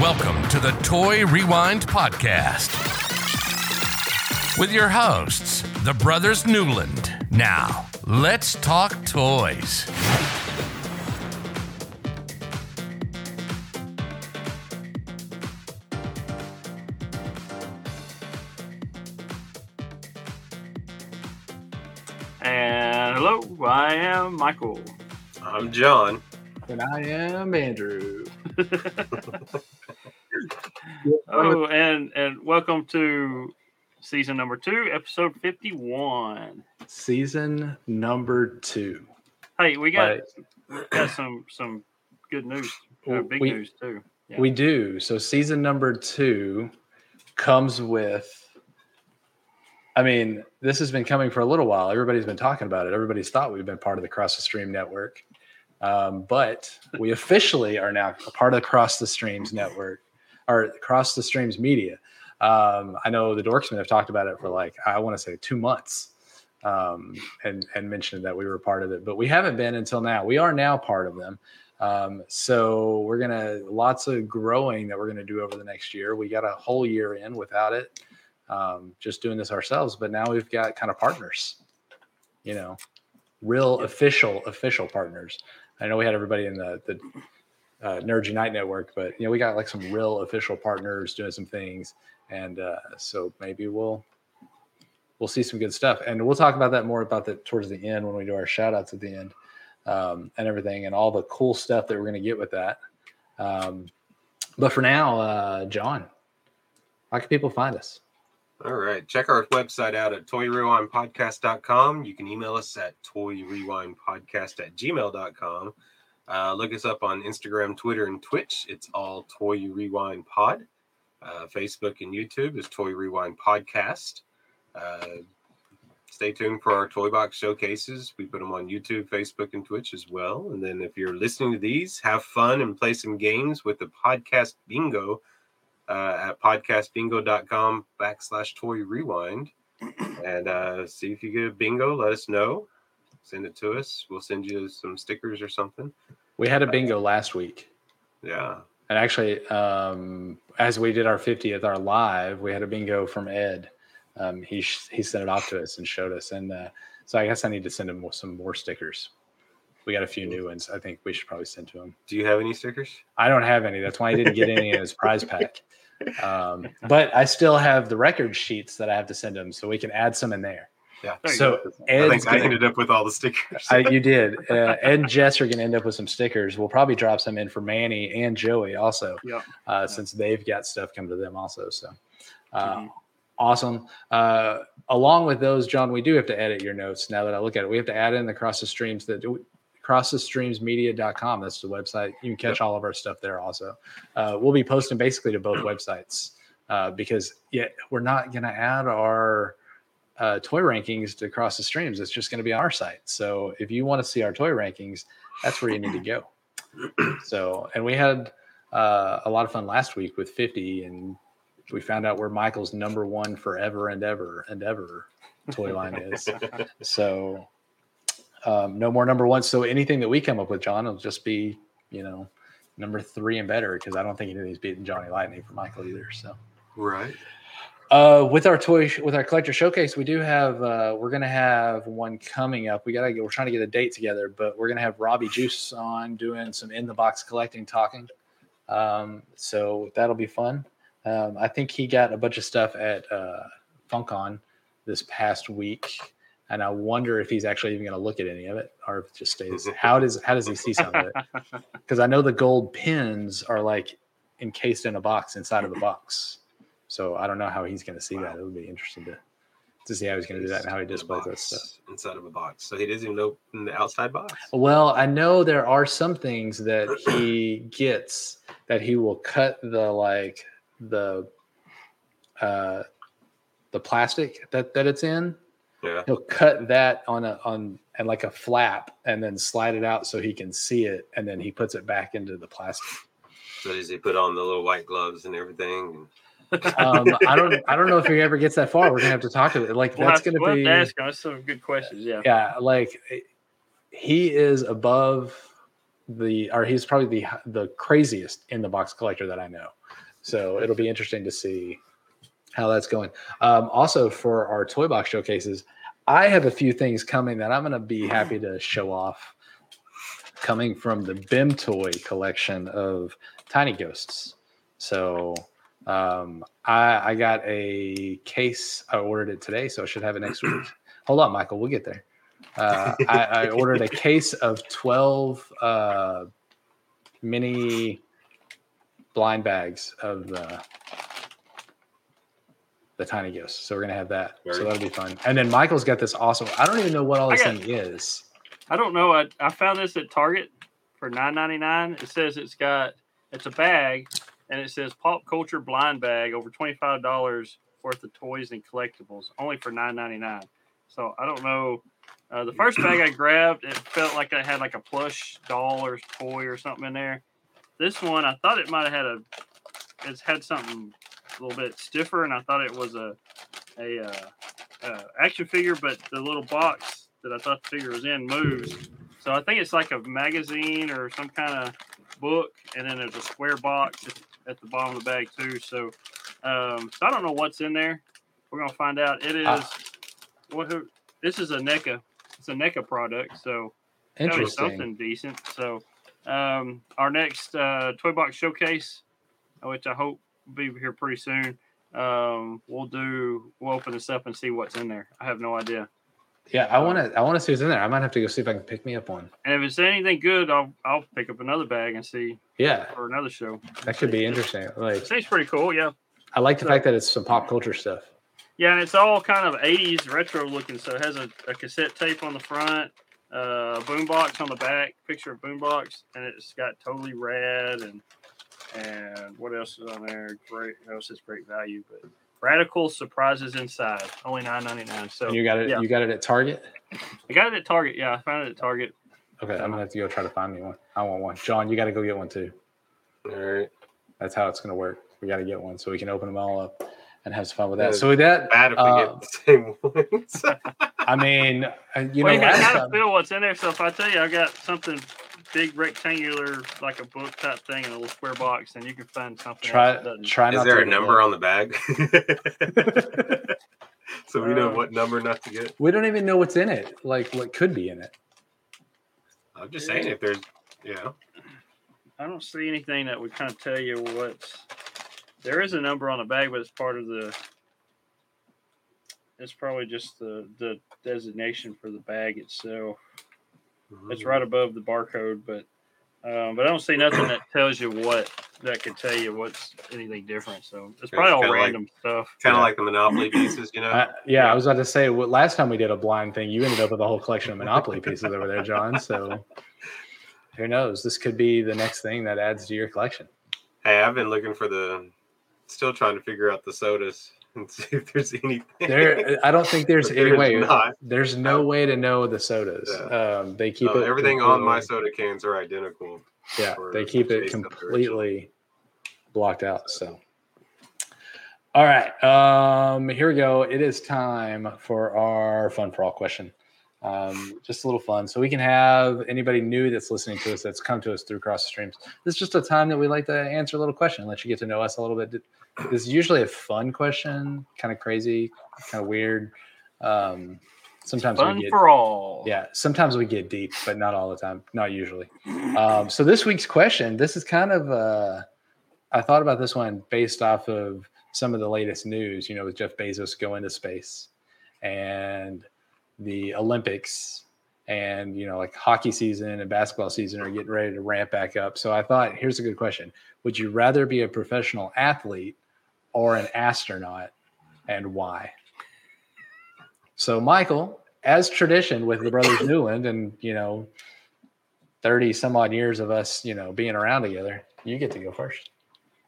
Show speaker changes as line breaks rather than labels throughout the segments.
Welcome to the Toy Rewind Podcast with your hosts, the Brothers Newland. Now, let's talk toys.
And hello, I am Michael.
I'm John.
And I am Andrew.
Oh, and and welcome to season number two, episode fifty-one.
Season number two.
Hey, we got
Right.
we got some some good news, uh, big
We-
news too. Yeah.
We do. So season number two comes with I mean, this has been coming for a little while. Everybody's been talking about it. Everybody's thought we've been part of the Cross the Stream network. Um, but we officially are now a part of the Cross the Streams network or across the Streams media. Um, I know the Dorksmen have talked about it for like, I want to say two months um, and, and mentioned that we were part of it, but we haven't been until now. We are now part of them. Um, so we're gonna lots of growing that we're gonna do over the next year. We got a whole year in without it, um, just doing this ourselves. But now we've got kind of partners, you know, real official official partners. I know we had everybody in the the uh, Nerds Unite network, but you know we got like some real official partners doing some things, and uh, so maybe we'll we'll see some good stuff, and we'll talk about that more about that towards the end when we do our shout outs at the end um, and everything and all the cool stuff that we're going to get with that. Um, but for now, uh, John, how can people find us?
All right. Check our website out at toyrewindpodcast.com. You can email us at toyrewindpodcast at gmail.com. Uh, look us up on Instagram, Twitter, and Twitch. It's all Toy Rewind Pod. Uh, Facebook and YouTube is Toy Rewind Podcast. Uh, stay tuned for our toy box showcases. We put them on YouTube, Facebook, and Twitch as well. And then if you're listening to these, have fun and play some games with the podcast bingo uh, at podcastbingo.com backslash toy rewind and uh, see if you get a bingo. Let us know. Send it to us. We'll send you some stickers or something.
We had a bingo last week.
Yeah.
And actually, um, as we did our 50th, our live, we had a bingo from Ed. Um, he sh- he sent it off to us and showed us, and uh, so I guess I need to send him some more stickers. We got a few new ones. I think we should probably send to him.
Do you have any stickers?
I don't have any. That's why I didn't get any in his prize pack. Um, but I still have the record sheets that I have to send him, so we can add some in there.
Yeah.
There you
So
I
Ed's
think I
gonna-
ended up with all the stickers.
I, you did. Uh, Ed and Jess are going to end up with some stickers. We'll probably drop some in for Manny and Joey also,
Yeah.
uh, since they've got stuff coming to them also. So uh,
Mhm.
awesome. Uh, along with those, John, we do have to edit your notes now that I look at it. We have to add in the cross the streams that cross the streams media.com. That's the website. You can catch all of our stuff there also. Uh, we'll be posting basically to both websites uh, because yeah, we're not going to add our uh, toy rankings to cross the streams. It's just going to be on our site. So if you want to see our toy rankings, that's where you need to go. So, and we had uh, a lot of fun last week with 50, and we found out where Michael's number one forever and ever and ever toy line is. So, um, no more number one. So anything that we come up with, John, will just be, you know, number three and better because I don't think anybody's beating Johnny Lightning for Michael either. So.
right.
Uh, with our toy, with our collector showcase, we do have. Uh, we're gonna have one coming up. We gotta. Get, we're trying to get a date together, but we're gonna have Robbie Juice on doing some in the box collecting, talking. Um, so that'll be fun. Um, I think he got a bunch of stuff at uh, FunCon this past week, and I wonder if he's actually even gonna look at any of it, or if it just stays. How does how does he see some of it? Because I know the gold pins are like encased in a box inside of the box. So I don't know how he's going to see that. It would be interesting to to see how he's going to do that and how he displays that stuff.
Inside of a box. So he doesn't even open the outside box.
Well, I know there are some things that he gets that he will cut the like the uh the plastic that that it's in.
Yeah.
He'll cut that on a on and like a flap and then slide it out so he can see it and then he puts it back into the plastic.
So does he put on the little white gloves and everything?
Um, I don't I don't know if he ever gets that far. We're gonna have to talk to it. Like
We'll
that's gonna
we'll
be
to ask him. That's some good questions. Yeah.
yeah like he is above the or he's probably the the craziest in the box collector that I know. So it'll be interesting to see how that's going. Um, also for our toy box showcases, I have a few things coming that I'm going to be happy to show off. Coming from the Bimtoy collection of Tiny Ghosts. So um, I, I got a case. I ordered it today, so I should have it next week. Hold on, Michael. We'll get there. Uh, I, I, ordered a case of 12 uh, mini blind bags of the the tiny ghosts. So we're gonna have that. Very so that'll be fun. And then Michael's got this awesome. I don't even know what all this got, thing is.
I don't know. I, I found this at Target for nine ninety nine. It says it's got it's a bag and it says pop culture blind bag over twenty five dollars worth of toys and collectibles only for nine ninety nine. So I don't know. Uh, the first bag I grabbed, it felt like I had like a plush doll or toy or something in there. This one, I thought it might have had a, it's had something a little bit stiffer, and I thought it was a a uh, uh, action figure, but the little box that I thought the figure was in moves. So I think it's like a magazine or some kind of book, and then there's a square box at, at the bottom of the bag too. So, um, so I don't know what's in there. We're gonna find out. It is ah. what? Who, this is a NECA. It's a NECA product, so
Interesting.
something decent. So, um, our next uh, toy box showcase, which I hope will be here pretty soon. Um, we'll do. We'll open this up and see what's in there. I have no idea.
Yeah, I want to. I want to see what's in there. I might have to go see if I can pick me up one.
And if it's anything good, I'll I'll pick up another bag and see.
Yeah.
For another show.
That could be interesting. Like,
seems pretty cool. Yeah.
I like the so, fact that it's some pop culture stuff.
Yeah, and it's all kind of 80s retro looking. So it has a, a cassette tape on the front, uh, a boombox on the back, picture of boombox, and it's got totally rad and and what else is on there? Great, else is great value, but radical surprises inside, only nine ninety nine. So
and you got it. Yeah. You got it at Target.
I got it at Target. Yeah, I found it at Target.
Okay, I'm gonna have to go try to find me one. I want one. John, you got to go get one too.
All right.
That's how it's gonna work. We got to get one so we can open them all up and have some fun with that. So with that,
bad if we uh, get the same ones.
I mean, uh, you
well,
know,
you kind of feel what's in there. So if I tell you, I got something big rectangular, like a book type thing in a little square box, and you can find something.
Try, try.
Is there a number on the bag? so we know uh, what number not to get.
We don't even know what's in it. Like what could be in it.
I'm just saying, if there's, yeah.
I don't see anything that would kind of tell you what's. There is a number on the bag, but it's part of the. It's probably just the the designation for the bag itself. It's right above the barcode, but um, but I don't see nothing that tells you what that could tell you what's anything different. So it's probably all random like, stuff.
Kind of like the Monopoly pieces, you know?
Uh, yeah, I was about to say, what, last time we did a blind thing, you ended up with a whole collection of Monopoly pieces over there, John. So who knows? This could be the next thing that adds to your collection.
Hey, I've been looking for the, still trying to figure out the sodas and see if there's anything.
There, I don't think there's any way. Not. There's no way to know the sodas. Yeah. Um, they keep it
everything on my soda cans are identical.
Yeah, they keep it completely blocked out. So, all right, um, here we go. It is time for our fun for all question. Um, just a little fun, so we can have anybody new that's listening to us that's come to us through cross the streams. This is just a time that we like to answer a little question, let you get to know us a little bit this is usually a fun question, kind of crazy, kind of weird. Um, sometimes
fun
we get,
for all.
Yeah, sometimes we get deep, but not all the time. Not usually. Um, so this week's question, this is kind of uh, I thought about this one based off of some of the latest news. You know, with Jeff Bezos going to space and the Olympics and you know like hockey season and basketball season are getting ready to ramp back up so i thought here's a good question would you rather be a professional athlete or an astronaut and why? So, Michael, as tradition with the Brothers Newland and, you know, 30 some odd years of us, you know, being around together, you get to go first.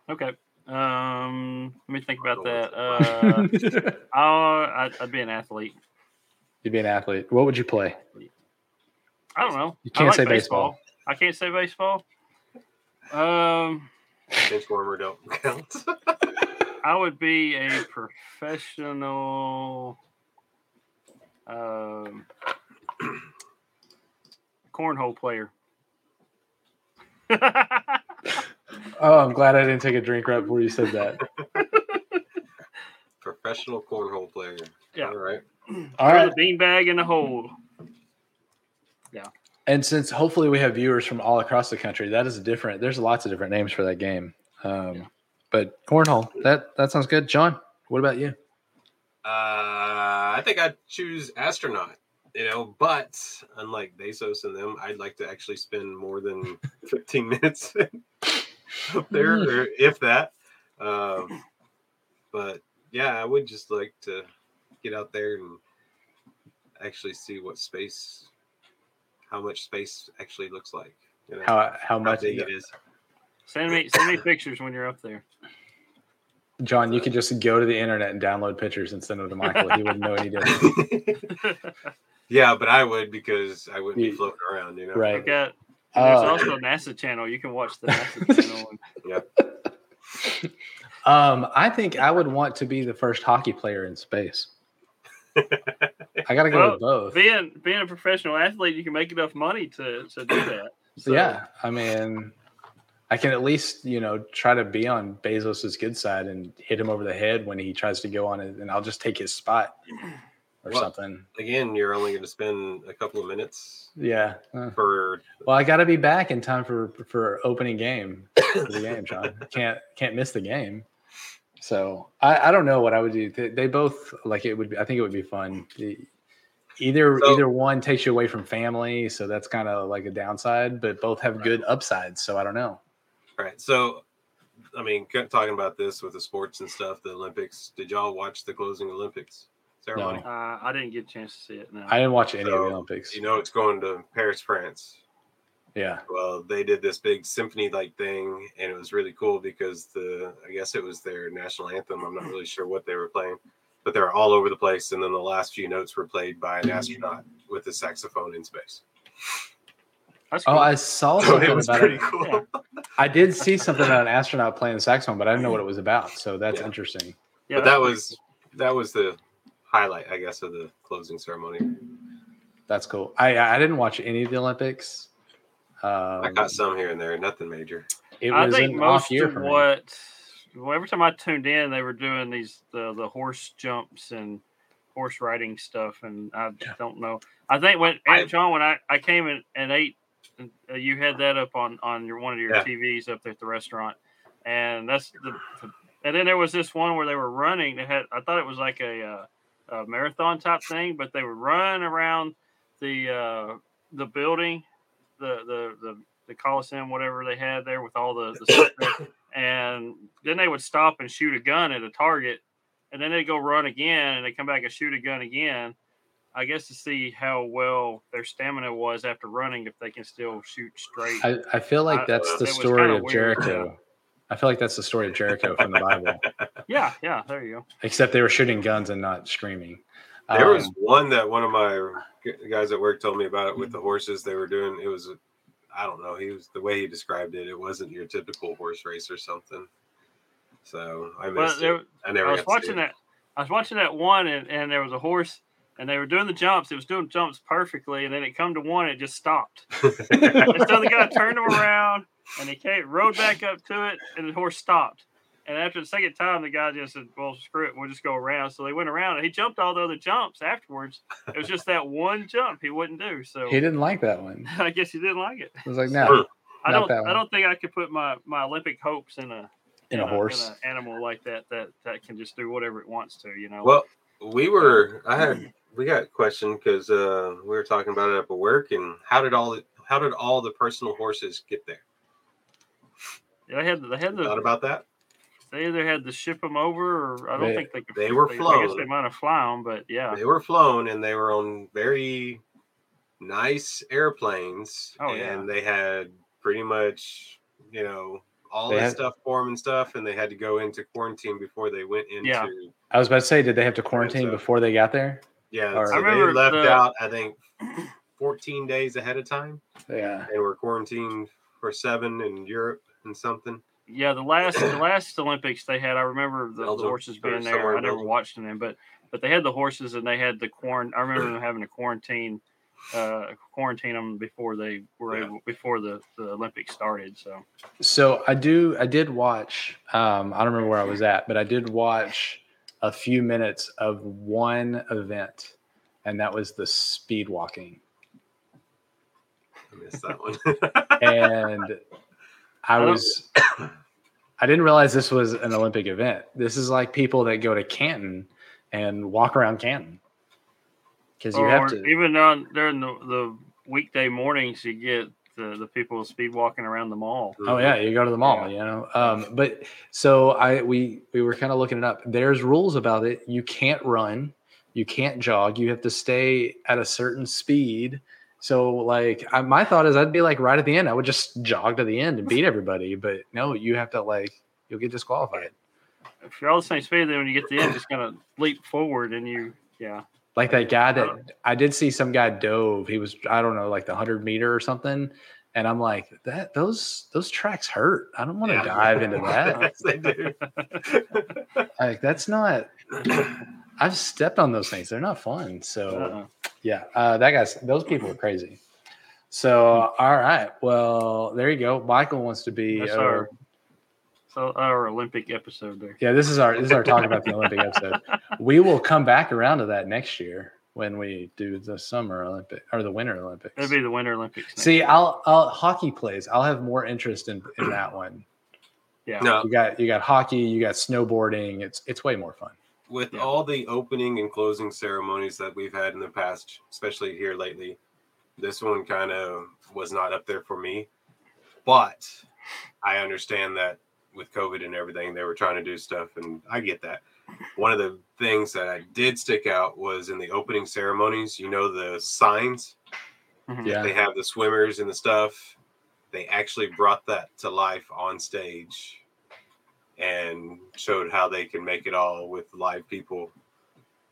Okay. Um, let me think about that. Uh, I'd, I'd be an athlete.
You'd be an athlete. What would you play?
I don't know.
You can't
like
say baseball. baseball.
I can't say baseball. Um,
bench warmer don't count.
I would be a professional um, cornhole player.
Oh, I'm glad I didn't take a drink right before you said that.
Professional cornhole player.
Yeah.
All right.
All
Throw
right.
the beanbag in the hole. Yeah.
And since hopefully we have viewers from all across the country, that is a different. There's lots of different names for that game. Um, But cornhole, that that sounds good. John, what about you?
Uh, I think I'd choose astronaut. You know, but unlike Bezos and them, I'd like to actually spend more than 15 minutes up there,
Mm.
or if that. Um, but yeah, I would just like to get out there and actually see what space, how much space actually looks like. You know,
How how
how
much?
big it is.
Send me send me pictures when you're up there.
John, you could just go to the internet and download pictures and send them to Michael. He wouldn't know any different.
yeah, but I would because I wouldn't be floating around. You know,
Right.
I've there's
Uh,
also a NASA channel. You can watch the NASA channel. And,
Um, I think I would want to be the first hockey player in space. I got to go
Well,
with both.
being being a professional athlete, you can make enough money to to do that. So,
yeah, I mean, I can at least you know try to be on Bezos's good side and hit him over the head when he tries to go on it, and I'll just take his spot or
Well-
something.
Again, you're only going to spend a couple of minutes
Yeah.
For.
Well, I got to be back in time for for opening game for the game, John. Can't can't miss the game. So I, I don't know what I would do. They, they both like it would. Be, I think it would be fun. Either
So-
either one takes you away from family, so that's kind of like a downside. But both have good upsides. So I don't know.
Right. So, I mean, talking about this with the sports and stuff, the Olympics. Did y'all watch the closing Olympics ceremony?
uh, I didn't get a chance to see it. No.
I didn't watch any of the Olympics.
You know, it's going to Paris, France.
Yeah,
Well, they did this big symphony like thing, and it was really cool because the I guess it was their national anthem. I'm not really sure what they were playing, but they're all over the place. And then the last few notes were played by an astronaut with a saxophone in space.
That's
Oh. I saw
So
something
it was
about
pretty
it.
cool.
Yeah.
I did see something about an astronaut playing the saxophone, but I didn't know what it was about. So that's
Yeah.
interesting.
yeah,
but that was that was the highlight, I guess, of the closing ceremony.
That's cool. I I didn't watch any of the Olympics. Um,
I got some here and there, nothing major.
It
I think
an
most
off year
of
for me.
what well, every time I tuned in, they were doing these the the horse jumps and horse riding stuff, and I
Yeah.
don't know. I think when
I-
John, when I I came in and ate, uh, you had that up on on your one of your
Yeah.
TVs up there at the restaurant, and that's the, the and then there was this one where they were running. They had I thought it was like a, uh, a marathon type thing, but they would run around the uh, the building, the the the the Coliseum, whatever they had there with all the, the stuff and then they would stop and shoot a gun at a target, and then they'd go run again, and they come back and shoot a gun again. I guess to see how well their stamina was after running, if they can still shoot straight.
I, I feel like
I-
that's
uh,
the story
kinda weird,
Jericho. I feel like that's the story of Jericho from the Bible,
yeah, yeah, there you go.
except they were shooting guns and not screaming.
There was
Um,
one that one of my g- guys at work told me about it with the mm-hmm. horses they were doing. It was, I don't know, he was the way he described it. It wasn't your typical horse race or something. So I
Well,
missed
there,
it. I never
I was
got to see
watching that. I was watching that one, and, and there was a horse, and they were doing the jumps. It was doing jumps perfectly, and then it come to one, it just stopped. and so the guy turned him around, and he came rode back up to it, and the horse stopped. And after the second time, the guy just said, "Well, screw it, we'll just go around." So they went around, and he jumped all the other jumps afterwards. It was just that one jump he wouldn't do. So
he didn't like that one.
I guess he didn't like it.
He was like, no,
I don't.
that
I don't think I could put my my Olympic hopes in a
in a horse.
in an animal like that that that can just do whatever it wants to. You know.
Well, we were. I had. We got a question because uh, we were talking about it up at work, and how did all the how did all the personal horses get there?
they had they had
Thought about that?
They either had to ship them over, or I don't
They-
think they could.
they were flown.
I guess they might have flown, but yeah.
They were flown, and they were on very nice airplanes,
Oh, yeah.
and they had pretty much, you know, all
They
the
had-
stuff for them and stuff, and they had to go into quarantine before they went into.
Yeah.
I was about to say, did they have to quarantine
so-
before they got there?
Yeah,
Or-
so
I remember
they left
the-
out. I think 14 days ahead of time.
Yeah.
They were quarantined for seven in Europe and something.
Yeah, the last the last Olympics they had, I remember the, the horses being there. I never watched them, but but they had the horses and they had the quarant. I remember them having a quarantine uh, quarantine them before they were
Yeah.
able before the, the Olympics started. So
So I do. I did watch. Um, I don't remember where I was at, but I did watch a few minutes of one event, and that was the speed walking.
I missed that one.
And I was. I didn't realize this was an Olympic event. This is like people that go to Canton and walk around Canton because you
or
have to.
even on during the, the weekday mornings, you get the, the people speed walking around the mall.
Oh yeah, you go to the mall, you know. Um, but so I we we were kind of looking it up. There's rules about it. You can't run, you can't jog. You have to stay at a certain speed. So like I, my thought is I'd be like right at the end. I would just jog to the end and beat everybody. But no, you have to like you'll get disqualified.
If you're all the same speed, then when you get to the end, just kind of leap forward and you, yeah.
Like that guy that uh, I did see some guy dove. He was I don't know like the hundred meter or something. And I'm like that those those tracks hurt. I don't want to
Yeah.
dive into that.
yes, they do.
like that's not i've stepped on those things they're not fun so
Uh-uh.
yeah uh that guy's those people are crazy so all right well there you go michael wants to be
That's
uh,
our, so our Olympic episode there.
yeah this is our this is our talk about the olympic episode we will come back around to that next year when we do the summer olympic or the winter olympics
It'll be the Winter Olympics. next
see
year.
i'll i'll hockey plays i'll have more interest in in that one
yeah.
No,
you got you got hockey you got snowboarding it's it's way more fun
with
Yeah.
all the opening and closing ceremonies that we've had in the past, especially here lately, this one kind of was not up there for me. But I understand that with COVID and everything, they were trying to do stuff, and I get that. One of the things that I did stick out was in the opening ceremonies, you know, the signs,
Mhm.
yeah
they have the swimmers and the stuff. They actually brought that to life on stage and showed how they can make it all with live people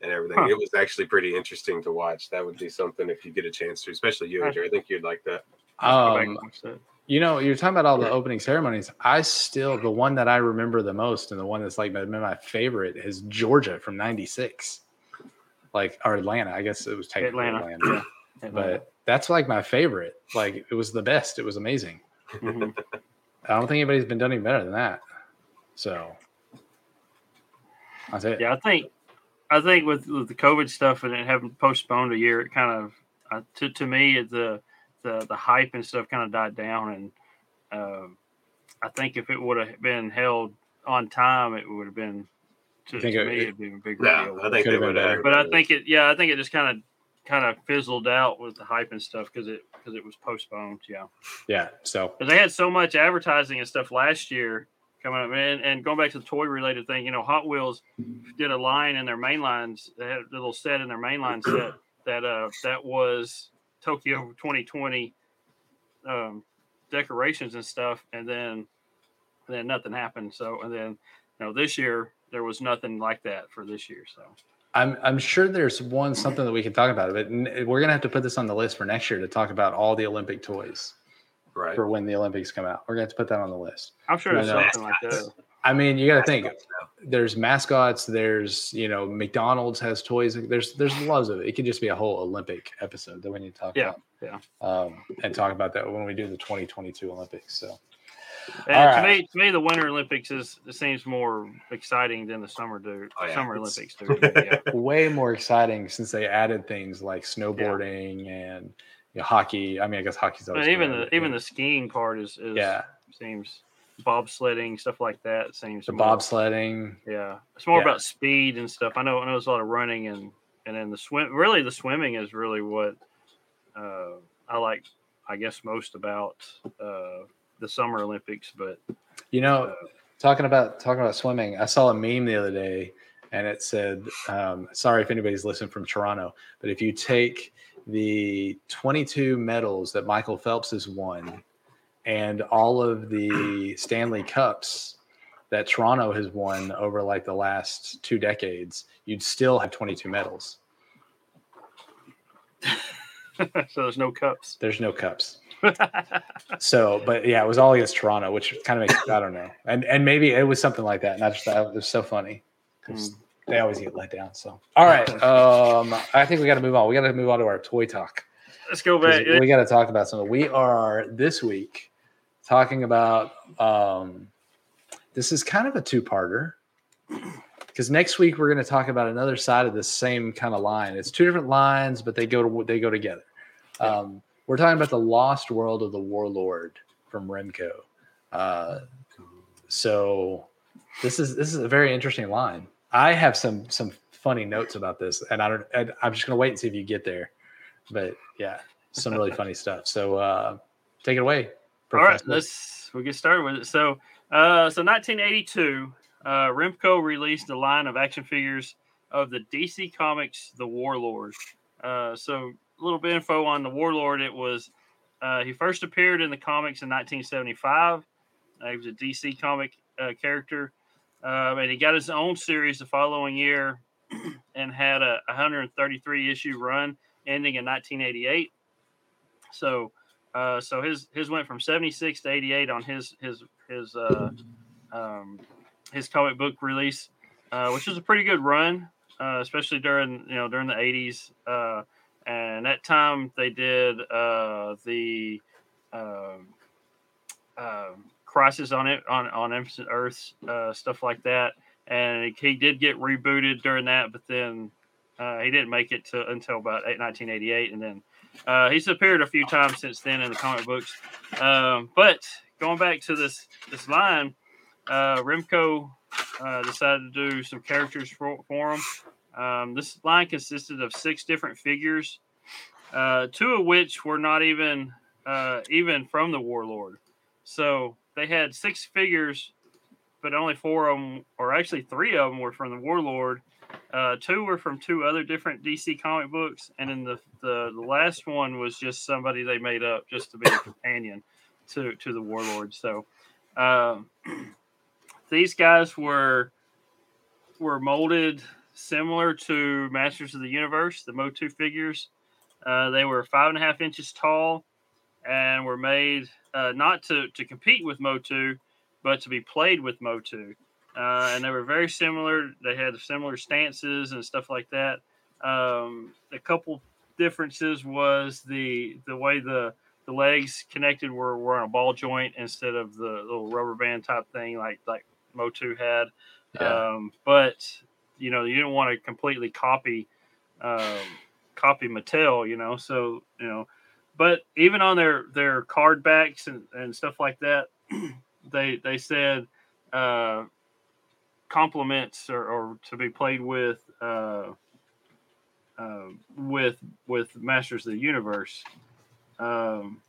and everything.
Huh.
It was actually pretty interesting to watch. That would be something if you get a chance to, especially you, Andrew. I think you'd like that.
I'll go back
um
that.
You know, you're talking about all the opening ceremonies. I still, the one that I remember the most and the one that's like been my favorite is Georgia from 96. Like, or Atlanta. I guess it was technically
Atlanta.
Atlanta. But that's like my favorite. Like, it was the best. It was amazing.
Mhm.
I don't think anybody's been done any better than that. So, that's it.
yeah, I think I think with, with the COVID stuff and it having postponed a year, it kind of uh, to to me the the the hype and stuff kind of died down, and um, I think if it would have been held on time, it would have been to,
think
to
it-
me
it-
it'd be a big
Yeah,
deal.
I think it
Could've been
would
better.
have.
but I think it yeah I think it just kind of kind of fizzled out with the hype and stuff because it because it was postponed. Yeah.
Yeah. So,
because they had so much advertising and stuff last year coming up. And, and going back to the toy related thing, you know, Hot Wheels did a line in their main lines. They had a little set in their main line set that uh that was Tokyo 2020 um, decorations and stuff, and then and then nothing happened. So and then you know this year there was nothing like that for this year. So
I'm I'm sure there's one something that we can talk about, but we're gonna have to put this on the list for next year to talk about all the Olympic toys
right.
for when the Olympics come out. We're gonna have to put that on the list.
I'm sure
No,
there's something like that.
I mean, you got to think. There's mascots. There's you know McDonald's has toys. There's there's loads of it. It could just be a whole Olympic episode that we need to talk
Yeah,
about. Yeah. Um, and talk about that when we do the 2022 Olympics. So
And
All
to
right.
me, to me, the Winter Olympics is seems more exciting than the summer do.
Oh, yeah.
Summer
It's-
Olympics do. Yeah.
way more exciting since they added things like snowboarding and you know, hockey. I mean, I guess hockey's always
But even the even the skiing part is, is
yeah,
seems bobsledding stuff like that seems
the
more-
bobsledding.
Yeah, it's more
Yeah.
about speed and stuff. I know I know there's a lot of running and and then the swim. Really, the swimming is really what uh, I like. I guess most about uh, the Summer Olympics, but
You know,
uh,
talking about talking about swimming, I saw a meme the other day, and it said, um, "Sorry if anybody's listening from Toronto, but if you take the 22 medals that Michael Phelps has won, and all of the Stanley Cups that Toronto has won over like the last two decades, you'd still have 22 medals.
so there's no cups.
There's no cups." So, but yeah, it was all against Toronto, which kind of makes I don't know, and and maybe it was something like that. And I just thought it was so funny because they always get let down. So, all right, um, I think we got to move on. We got to move on to our toy talk.
let's go back.
We got to talk about something. We are this week talking about. Um, this is kind of a two-parter because next week we're going to talk about another side of the same kind of line. It's two different lines, but they go to they go together. Um, we're talking about the Lost World of the Warlord from Remco. Uh, so this is this is a very interesting line. I have some some funny notes about this, and I don't. I, I'm just gonna wait and see if you get there. But yeah, some really funny stuff. So uh, take it away.
All right, let's we'll get started with it. So, uh, so 1982, uh, Remco released a line of action figures of the DC Comics The Warlord. Uh, so, a little bit info on the Warlord. It was uh, he first appeared in the comics in 1975. Uh, he was a DC comic uh, character, uh, and he got his own series the following year, and had a 133 issue run ending in 1988. So. Uh, so his his went from 76 to 88 on his his his uh, um, his comic book release, uh, which was a pretty good run, uh, especially during you know during the 80s. Uh, and that time they did uh, the um, um Crisis on it on on Infinite Earths uh, stuff like that, and he, did get rebooted during that, but then uh, he didn't make it to until about 1988, and then uh, he's appeared a few times since then in the comic books. Um, but going back to this this line, uh, Remco uh, decided to do some characters for, for him. Um, this line consisted of six different figures, uh, two of which were not even uh, even from the Warlord. So they had six figures, but only four of them, or actually three of them, were from the Warlord. Uh, two were from two other different DC comic books, and then the, the the last one was just somebody they made up just to be a companion to to the Warlord. So um, these guys were were molded similar to Masters of the Universe, the Motu figures. Uh, they were five and a half inches tall, and were made uh, not to to compete with Motu, but to be played with Motu uh, and they were very similar. They had similar stances and stuff like that. Um, a couple differences was the the way the the legs connected were, were on a ball joint instead of the little rubber band type thing like like Motu had.
Yeah.
Um, but you know you didn't want to completely copy um, copy Mattel, you know. So you know, but even on their their card backs and, and stuff like that, they they said uh, complements or, or to be played with uh, uh, with with Masters of the Universe. Um,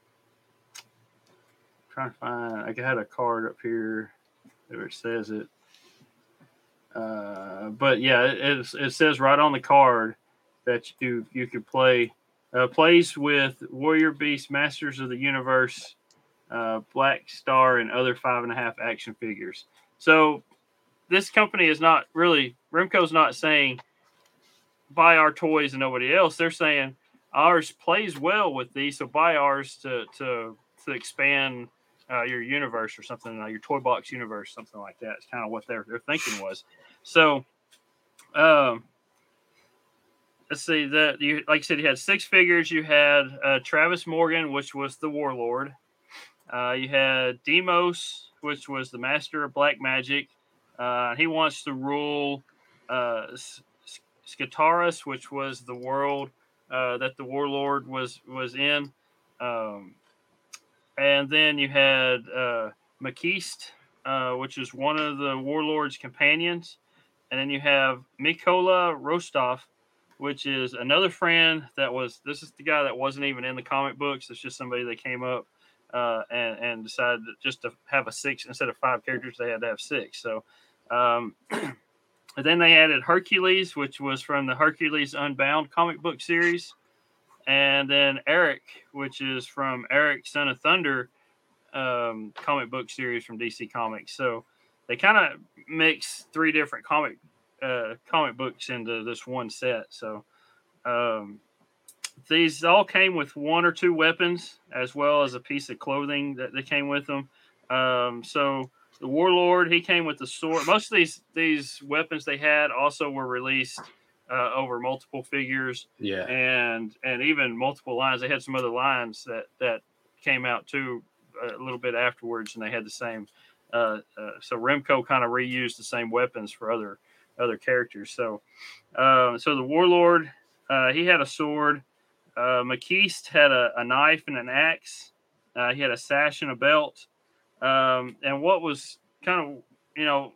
trying to find. I had a card up here where it says it. Uh, but yeah, it, it's- it says right on the card that you you could play uh, plays with Warrior Beast, Masters of the Universe, uh, Blackstar, and other five and a half action figures. So this company is not really Remco's not saying buy our toys and nobody else. They're saying ours plays well with these, so buy ours to to to expand uh, your universe or something, uh, your toy box universe, something like that. It's kind of what their their thinking was. So, um, let's see that you like I said, you had six figures. You had uh, Travis Morgan, which was the warlord. Uh, you had Deimos, which was the master of black magic. Uh, he wants to rule uh, which was the world uh, that the warlord was was in. Um, and then you had uh, uh, which is one of the warlord's companions. And then you have Mikola Rostov, which is another friend that was. This is the guy that wasn't even in the comic books. It's just somebody that came up uh, and and decided just to have a six instead of five characters, they had to have six. So. Um, then they added Hercules, which was from the Hercules Unbound comic book series, and then Arak, which is from Arak Son of Thunder um, comic book series from DC Comics. So they kind of mix three different comic uh, comic books into this one set. So um, these all came with one or two weapons, as well as a piece of clothing that they came with them. Um, so the warlord he came with the sword most of these these weapons they had also were released uh, over multiple figures
Yeah.
and and even multiple lines. They had some other lines that that came out too a little bit afterwards, and they had the same. Uh, uh, so Remco kind of reused the same weapons for other other characters. So uh, so the warlord uh, he had a sword. Uh, Machiste had a, a knife and an axe. Uh, he had a sash and a belt. Um, and what was kind of you know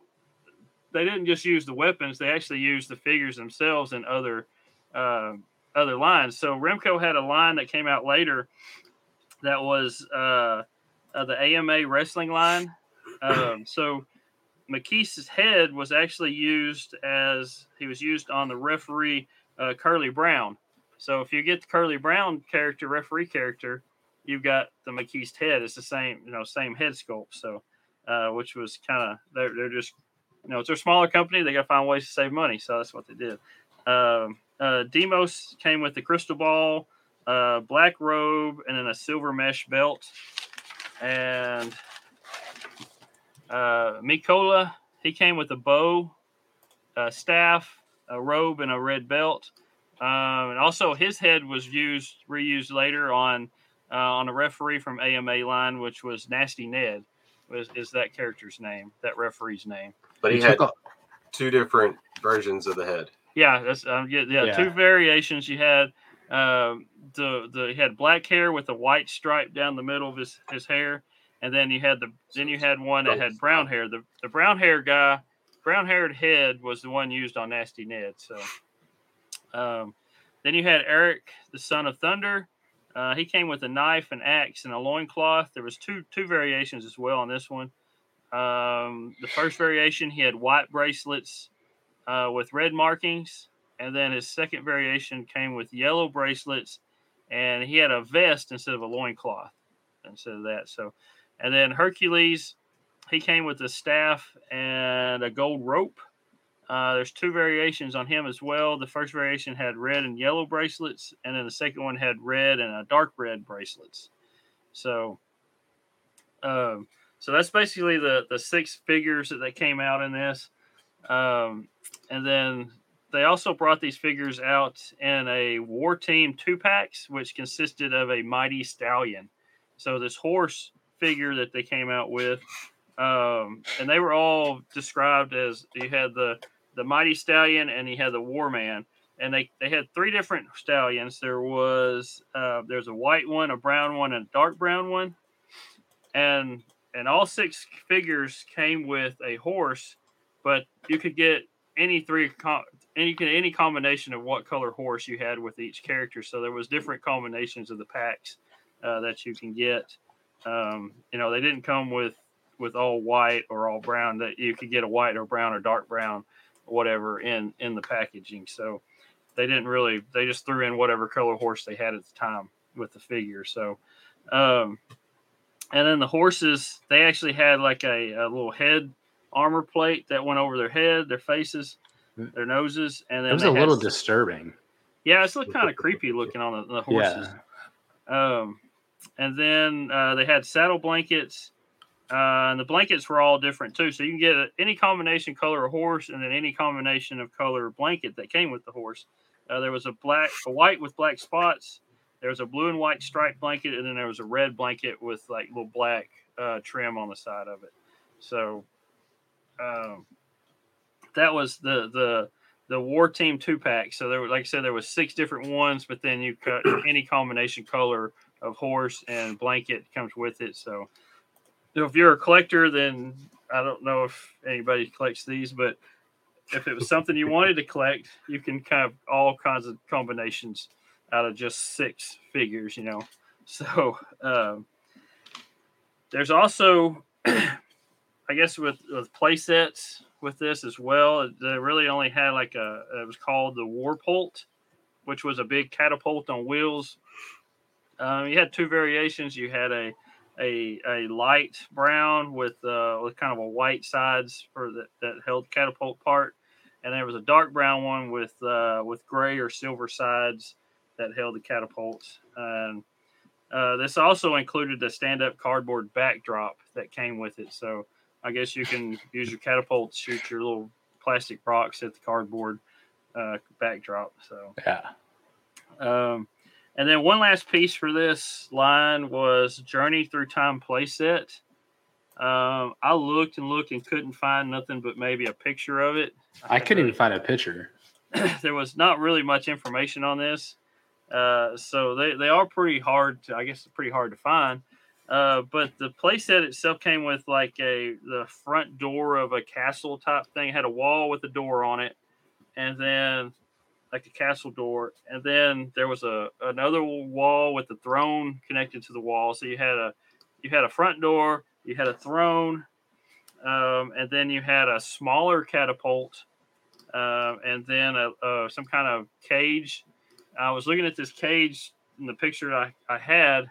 they didn't just use the weapons; they actually used the figures themselves and other uh, other lines. So Remco had a line that came out later that was uh, uh, the AMA wrestling line. Um, so Machiste's head was actually used as he was used on the referee uh, Curly Brown. So if you get the Curly Brown character, referee character, you've got the Machiste's head. It's the same, you know, same head sculpt. So, uh, which was kind of they're, they're just, you know, it's a smaller company. They got to find ways to save money. So that's what they did. Um, uh, Deimos came with the crystal ball, uh, black robe, and then a silver mesh belt. And uh, Mikola, he came with a bow, a staff, a robe, and a red belt. Um, and also, his head was used reused later on uh, on a referee from AMA line, which was Nasty Ned. Was is that character's name? That referee's name?
But he
He
had
took
two different versions of the head.
Yeah, that's um, yeah, yeah,
Yeah.
Two variations. You had um, the the he had black hair with a white stripe down the middle of his, his hair, and then you had the then you had one that had brown hair. The the brown hair guy, brown haired head was the one used on Nasty Ned. So, um, then you had Arak, the son of Thunder. Uh, he came with a knife, an axe, and a loincloth. There was two two variations as well on this one. Um, the first variation, he had white bracelets uh, with red markings, and then his second variation came with yellow bracelets, and he had a vest instead of a loincloth instead of that. So, and then Hercules, he came with a staff and a gold rope. Uh, there's two variations on him as well. The first variation had red and yellow bracelets, and then the second one had red and a dark red bracelets. So, um, so that's basically the the six figures that they came out in this. Um, and then they also brought these figures out in a war team two packs, which consisted of a mighty stallion. So this horse figure that they came out with, um, and they were all described as you had the the mighty stallion and you had the war man, and they they had three different stallions. There was uh, there's a white one, a brown one, and a dark brown one, and and all six figures came with a horse, but you could get any three any any combination of what color horse you had with each character. So there was different combinations of the packs uh, that you can get. Um, you know, they didn't come with with all white or all brown. That you could get a white or brown or dark brown, whatever in in the packaging. So they didn't really. They just threw in whatever color horse they had at the time with the figure. So. Um, and then the horses, they actually had like a, a little head armor plate that went over their head, their faces, their noses, and then
It was a little
s-
disturbing.
yeah, it's kind of creepy looking on the, the horses.
Yeah.
Um, and then uh, they had saddle blankets, uh, and the blankets were all different too. So you can get a, any combination color of horse, and then any combination of color blanket that came with the horse. Uh, there was a black, a white with black spots. There was a blue and white striped blanket, and then there was a red blanket with like little black uh, trim on the side of it. So um, that was the the the war team two pack. So there were, like I said, there was six different ones, but then you cut any combination color of horse and blanket comes with it. So if you're a collector, then I don't know if anybody collects these, but if it was something you wanted to collect, you can kind of all kinds of combinations out of just six figures, you know. So um, there's also, I guess, with with play sets with this as well. They really only had like a it was called the Warpult, which was a big catapult on wheels. Um, you had two variations. You had a a, a light brown with uh, with kind of a white sides for that that held catapult part, and there was a dark brown one with uh, with gray or silver sides that held the catapult. And uh, this also included a stand up cardboard backdrop that came with it. So I guess you can use your catapult to shoot your little plastic rocks at the cardboard uh, backdrop. So
Yeah.
um, and then one last piece for this line was Journey Through Time playset. Um, I looked and looked and couldn't find nothing but maybe a picture of it.
I couldn't even find a picture.
there was not really much information on this. Uh, so they, they are pretty hard to, I guess, pretty hard to find. Uh, but the playset itself came with like a the front door of a castle type thing. It had a wall with a door on it, and then like a castle door, and then there was a another wall with the throne connected to the wall. So you had a you had a front door, you had a throne, um, and then you had a smaller catapult, um, and then a, uh, some kind of cage. I was looking at this cage in the picture I, I had.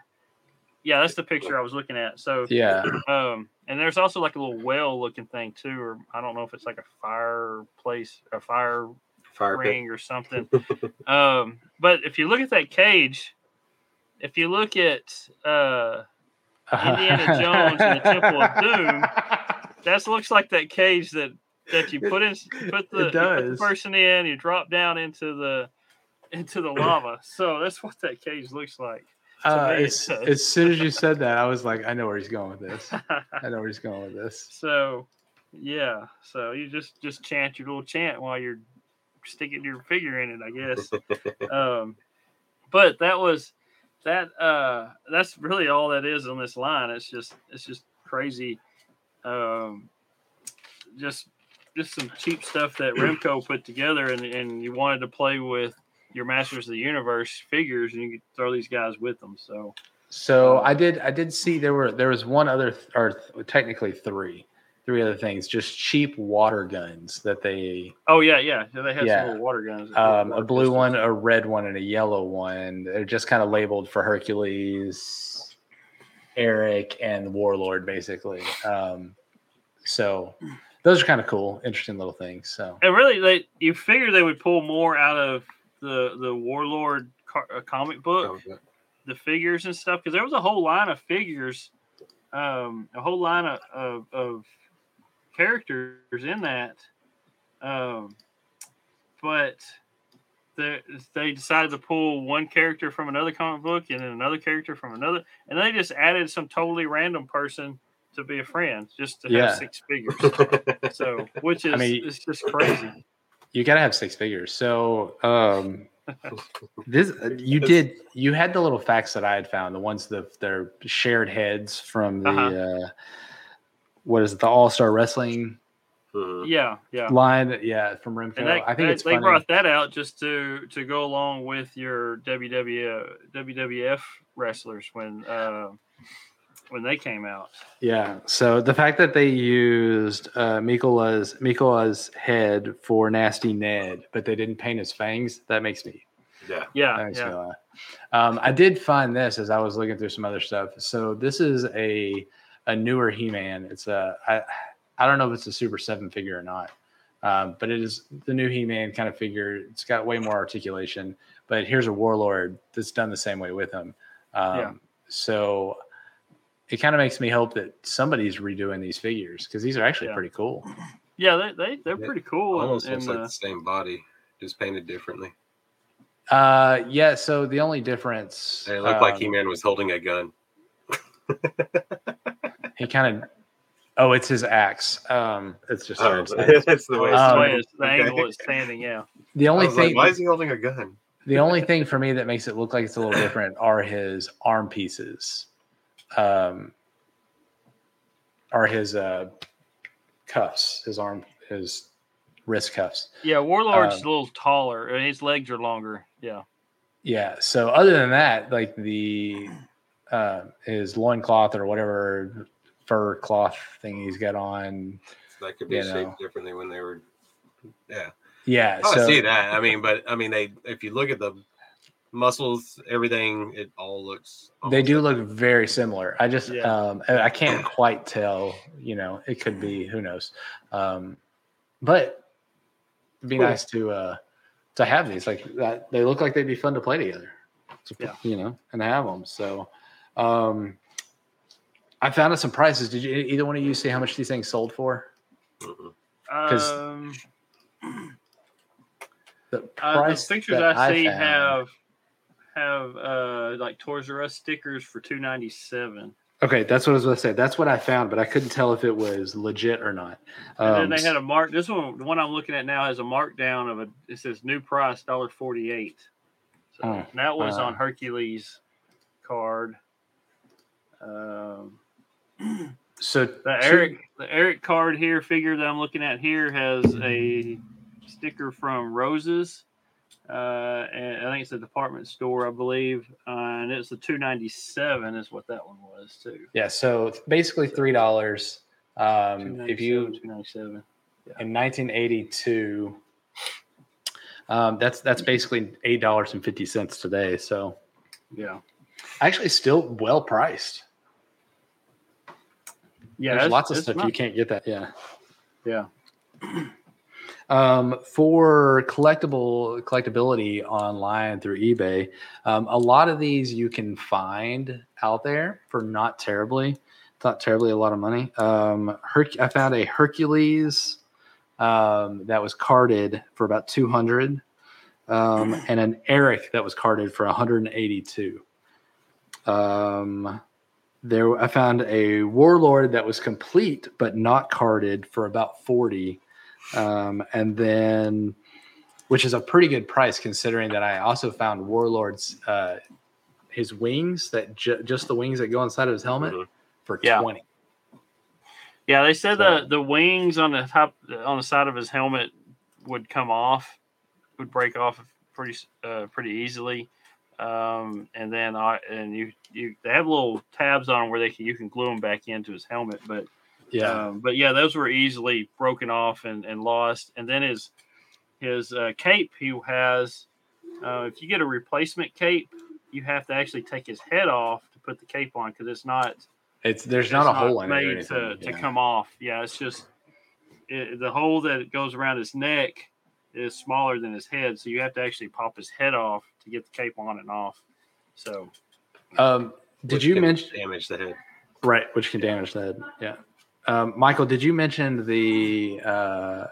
Yeah, that's the picture I was looking at. So
Yeah.
um, and there's also like a little well looking thing too, or I don't know if it's like a fireplace, a fire
Fire pit.
ring or something. um, but if you look at that cage, if you look at uh, Indiana Jones and the Temple of Doom, that looks like that cage that that you put in, put the, put the person in, you drop down into the into the lava. So that's what that cage looks like.
Uh, as, as soon as you said that, I was like, I know where he's going with this. I know where he's going with this.
so yeah, so you just just chant your little chant while you're sticking your figure in it, I guess. um, but that was that. Uh, that's really all that is on this line. It's just it's just crazy. Um, just just some cheap stuff that Remco put together, and and you wanted to play with your Masters of the Universe figures, and you could throw these guys with them. So
So I did. I did see there were there was one other, th- or th- technically three, three other things. Just cheap water guns that they,
oh yeah, yeah, so they had
Yeah.
some little water guns,
um, a blue
pistols.
one, a red one, and a yellow one. They're just kind of labeled for Hercules, Arak, and Warlord, basically. Um, so those are kind of cool, interesting little things. So
And really, they you figure they would pull more out of the the Warlord car, uh, comic book, the figures and stuff, because there was a whole line of figures, um, a whole line of, of, of characters in that. Um, but they, they decided to pull one character from another comic book and then another character from another, and they just added some totally random person to be a friend just to have six figures. So, which is
I mean-
it's just crazy.
you got to have six figures. So um, this you did you had the little facts that I had found, the ones that they're shared heads from the
Uh-huh.
uh, what is it, the All Star Wrestling
Mhm.
Yeah, yeah.
line? Yeah, from Remco.
And they,
I think
they,
it's
they
funny.
brought that out just to to go along with your WW WWF wrestlers when uh, when they came out.
Yeah. So the fact that they used uh, Mikola's Mikola's head for Nasty Ned, but they didn't paint his fangs, that makes me
Yeah.
Yeah,
makes
yeah.
laugh. Um, I did find this as I was looking through some other stuff. So this is a a newer He-Man. It's a I I don't know if it's a Super Seven figure or not, um, but it is the new He-Man kind of figure. It's got way more articulation. But here's a Warlord that's done the same way with him. Um,
Yeah.
So it kind of makes me hope that somebody's redoing these figures because these are actually
Yeah.
pretty cool.
Yeah, they, they they're
Yeah,
pretty cool.
Almost
and,
looks
and,
like
uh,
the same body, just painted differently.
Uh, yeah. So the only difference,
it looked like
um,
He Man was holding a gun.
He kind of. Oh, it's his axe. Um, it's just
Oh,
his
the way.
that's
it's
the way
painted.
it's, the
Okay.
angle it's standing. Yeah,
The only
was like,
thing,
why is he holding a gun?
the only thing for me that makes it look like it's a little different are his arm pieces. Um, are his uh cuffs, his arm, his wrist cuffs.
yeah. Warlord's
Um,
a little taller, and his legs are longer. Yeah,
Yeah. So other than that, like the uh, his loincloth or whatever fur cloth thing he's got on.
That could be
You
shaped
know.
differently when they were. Yeah,
Yeah.
I
so
see that. I mean, but I mean, they if you look at the muscles, everything, it all looks.
they do
like-
look very similar. I just
Yeah.
um I I can't quite tell, you know, it could be who knows. Um but it'd be
Cool.
nice to uh to have these like that they look like they'd be fun to play together. To,
Yeah.
you know, and have them. So um I found out some prices. Did you either one of you see how much these things sold for?
Mhm.
'Cause-
um,
The
Uh, the pictures
that
I see
found-
have have uh like Toys R Us stickers for two ninety seven.
Okay, that's what I was going to say. That's what I found, but I couldn't tell if it was legit or not.
And then
Um,
they had a mark. This one, the one I'm looking at now, has a markdown of a. It says new price dollar forty eight. So
Oh,
that was
uh.
on Hercules card. Um,
so
the
two-
Arak the Arak card here figure that I'm looking at here has a sticker from Roses. Uh, and I think it's a department store, I believe, uh, and it's the two ninety seven is what that one was too.
Yeah, so basically three dollars. Um, if you
two ninety seven.
in 1982, um, that's that's basically eight dollars and fifty cents today. So
Yeah,
actually, still well priced.
Yeah.
There's lots of stuff
not-
you can't get that. Yeah.
Yeah.
Um, for collectible collectability online through eBay, um, a lot of these you can find out there for not terribly, not terribly a lot of money. Um, Herc- I found a Hercules um, that was carded for about two hundred, um, and an Arak that was carded for one hundred and eighty-two. Um, there, I found a Warlord that was complete but not carded for about forty um, and then which is a pretty good price considering that I also found Warlord's uh, his wings that ju- just the wings that go inside of his helmet
Mhm.
for
Yeah.
twenty.
Yeah, they said
So-
the the wings on the top on the side of his helmet would come off, would break off pretty uh, pretty easily, um, and then I and you you they have little tabs on them where they can you can glue them back into his helmet, but
Yeah,
um, but yeah, those were easily broken off and, and lost. And then his his uh, cape he has, uh, if you get a replacement cape, you have to actually take his head off to put the cape on because it's not
it's there's
it's
not a hole in it.
made
anything.
to, to come off. Yeah, it's just it, the hole that goes around his neck is smaller than his head, so you have to actually pop his head off to get the cape on and off. So
Um, did
Which
you
can
mention
damage the head?
right? Which can damage the head. Yeah. Um, Michael, did you mention the? Uh,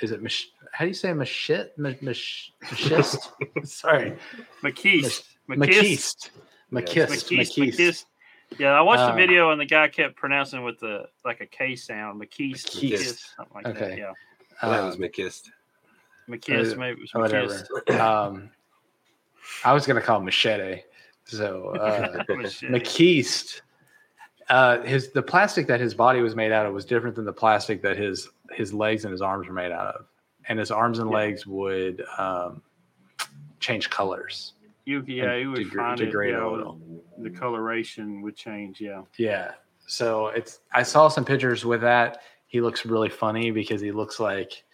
is it mach- how do you say machit? Mach- mach- Machist? Sorry,
McKeist,
McKeist.
McKeist,
McKist.
McKeist,
McKeist.
McKeist. Yeah, I watched
Uh,
the video and the guy kept pronouncing with the like a K sound, McKeist,
McKeist.
McKeist, something like
Okay.
that. Yeah,
Well, that was
Um,
McKist.
McKiss,
Uh,
maybe it was
whatever. Um, I was gonna call him machete. So uh. Uh, his the plastic that his body was made out of was different than the plastic that his his legs and his arms were made out of, and his arms and
Yeah.
legs would um, change colors.
You, yeah, you would
degr-
find it.
degrade
Yeah,
a little.
the coloration would change. Yeah,
Yeah. So it's I saw some pictures with that. He looks really funny because he looks like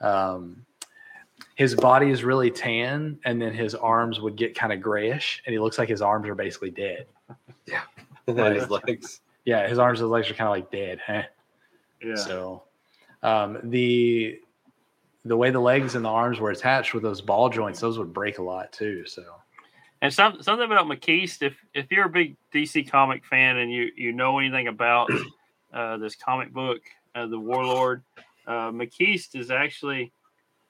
um his body is really tan and then his arms would get kind of grayish and he looks like his arms are basically dead. Yeah.
and his legs.
Yeah, his arms and legs are kind of like dead. Huh?
yeah.
So um the the way the legs and the arms were attached with those ball joints, those would break a lot too. So
And some, something about McKeist, if if you're a big DC comic fan and you you know anything about uh, this comic book, uh, the Warlord, uh, McKeist is actually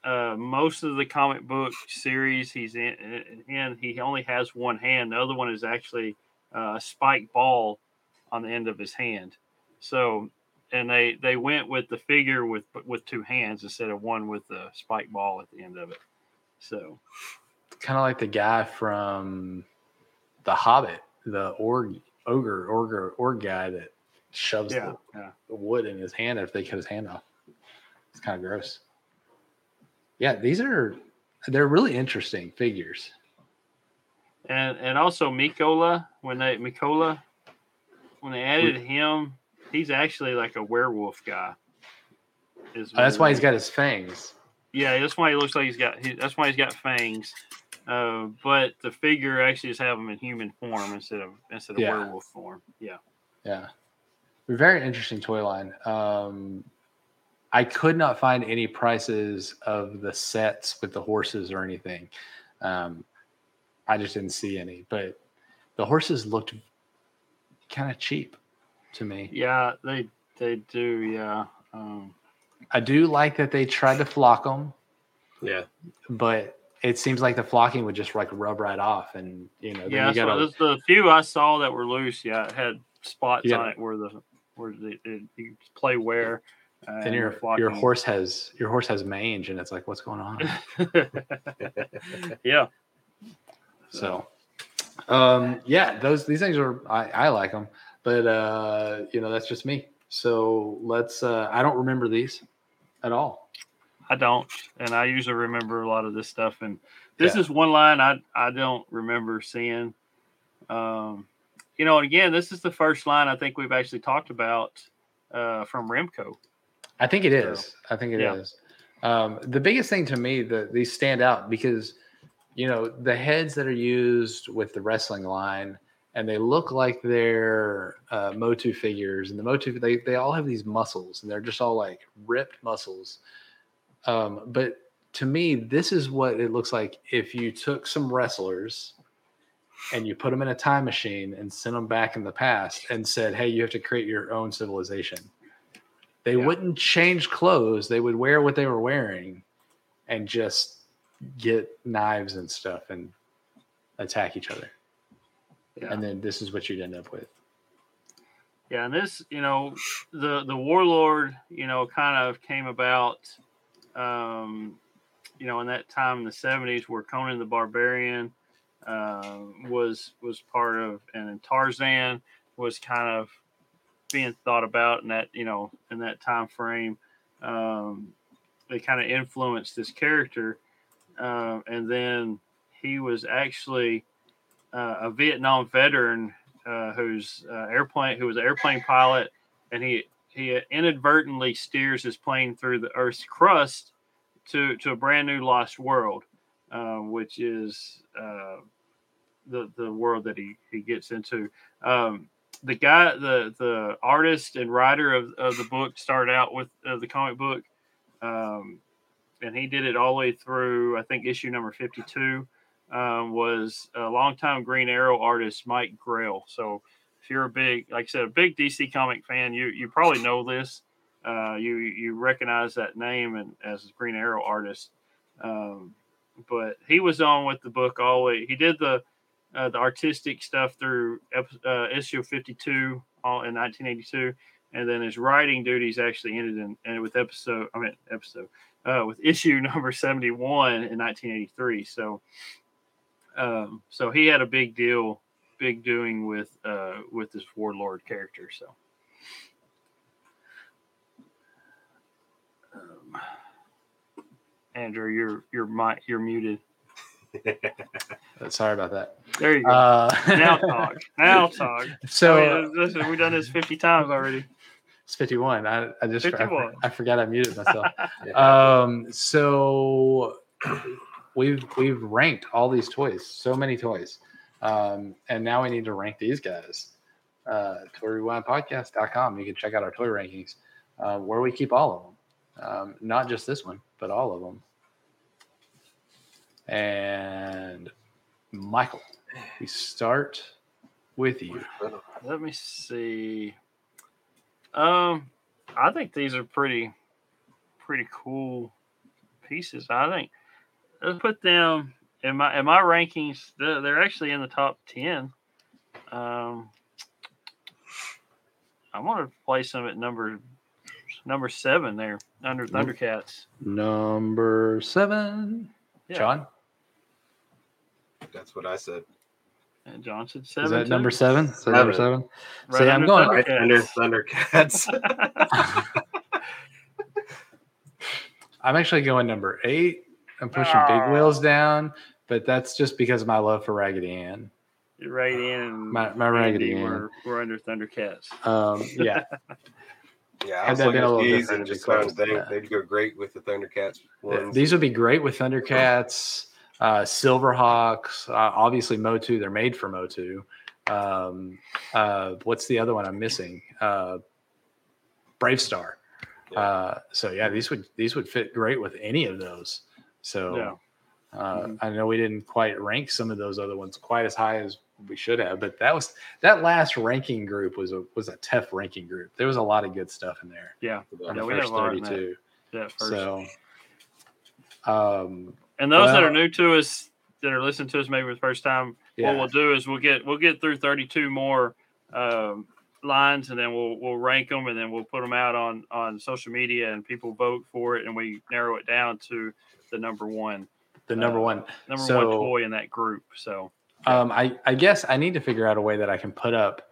uh, most of the comic book series he's in, and He only has one hand. The other one is actually uh, a spike ball on the end of his hand. So, and they they went with the figure with with two hands instead of one with the spike ball at the end of it. So.
kind of like the guy from The Hobbit, the org ogre ogre org guy that shoves
Yeah,
the,
yeah.
the wood in his hand after they cut his hand off. It's kind of gross. Yeah, these are they're really interesting figures.
and and also Mikola when they Mikola when they added him, he's actually like a werewolf guy. Is
Oh, that's why he's got his fangs.
Yeah, that's why he looks like he's got. He, that's why he's got fangs. Uh, but the figure actually just have him in human form instead of instead of
Yeah.
werewolf form. Yeah.
Yeah. Very interesting toy line. Um, I could not find any prices of the sets with the horses or anything. Um, I just didn't see any, but the horses looked kind of cheap to me.
Yeah, they they do. Yeah. Um,
I do like that they tried to flock them.
Yeah.
but it seems like the flocking would just like rub right off, and you know, then
Yeah,
you
so
gotta,
the, the few I saw that were loose, yeah, it had spots
Yeah.
on it where the where the it, you play where. Uh,
then your your horse has your horse has mange, and it's like, what's going on?
yeah,
So, um, yeah, those these things are I, I like them, but uh, you know that's just me. So let's. Uh, I don't remember these at all.
I don't, and I usually remember a lot of this stuff. And this
Yeah.
is one line I I don't remember seeing. Um, you know, and again, this is the first line I think we've actually talked about uh, from Remco.
I think it is. I think it is.
Yeah.
Um, the biggest thing to me that these stand out because you know the heads that are used with the wrestling line and they look like they're uh, Motu figures and the Motu they they all have these muscles and they're just all like ripped muscles. Um, but to me, this is what it looks like if you took some wrestlers and you put them in a time machine and sent them back in the past and said, "Hey, you have to create your own civilization." They
Yeah.
wouldn't change clothes; they would wear what they were wearing and just get knives and stuff and attack each other.
Yeah.
And then this is what you'd end up with.
Yeah, and this, you know, the the warlord, you know, kind of came about, um, you know, in that time in the seventies, where Conan the Barbarian uh, was was part of, and then Tarzan was kind of being thought about in that, you know, in that time frame. Um, they kind of influenced this character, uh, and then he was actually uh, a Vietnam veteran uh, who's uh, airplane who was an airplane pilot, and he he inadvertently steers his plane through the Earth's crust to to a brand new lost world, uh, which is uh, the the world that he he gets into. Um, the guy, the the artist and writer of, of the book started out with uh, the comic book, um, and he did it all the way through. I think issue number fifty two um, was a longtime Green Arrow artist Mike Grell. So if you're a big, like I said, a big DC comic fan, you you probably know this. Uh, you you recognize that name and as a Green Arrow artist. Um, but he was on with the book all the way. He did the uh, the artistic stuff through uh, issue 52 all in 1982 and then his writing duties actually ended in with episode i mean episode uh, with issue number 71 in 1983 so um, so he had a big deal, big doing with uh, with this warlord character. So, um, Andrew, you're you're you're muted.
Uh, Sorry about that.
There you go.
Uh,
now talk. Now talk.
So
I mean, listen, we've done this fifty times already.
it's 51. I, I just I,
51.
I forgot I muted myself.
Yeah.
um, so we've we've ranked all these toys, so many toys, um, and now we need to rank these guys. Uh, ToyRewindPodcast.com. You can check out our toy rankings, uh, where we keep all of them, um, not just this one, but all of them. And Michael, we start with you.
Let me see. Um, I think these are pretty, pretty cool pieces. I think let's put them in my in my rankings. They're, they're actually in the top ten. Um, I want to place them at number number seven there under Thundercats.
Number seven,
Yeah.
John.
That's what I said.
And Johnson seven.
Is that
too.
number seven? Is that number seven?
Right
See, I'm going-
Right under Thundercats.
I'm actually going number eight. I'm pushing
Ah.
Big Wheels down, but that's just because of my love for Raggedy Ann.
right in.
My- my Raggedy
Andy
Ann.
We're, we're under Thundercats.
Um, yeah,
yeah, I
Had
was looking
been a
at
little
these
different,
and
be
just found
close,
they, they'd go great with the Thundercats ones.
these would be great with Thundercats, uh, Silverhawks, uh, obviously Motu. They're made for Motu. Um, uh, what's the other one I'm missing? Uh, BraveStarr.
Yeah.
Uh, so yeah, these would these would fit great with any of those. So
Yeah.
uh,
Mhm.
I know we didn't quite rank some of those other ones quite as high as we should have, but that was that last ranking group was a was a tough ranking group. There was a lot of good stuff in there.
Yeah. Yeah,
the
we had
first
a lot in that.
32.
That first.
So Um,
And those that are new to us, that are listening to us maybe for the first time,
yeah.
what we'll do is we'll get we'll get through 32 more um, lines, and then we'll we'll rank them, and then we'll put them out on on social media, and people vote for it, and we narrow it down to the number one
the number
uh,
one.
number
So-
one toy in that group. So
Um, I, I guess I need to figure out a way that I can put up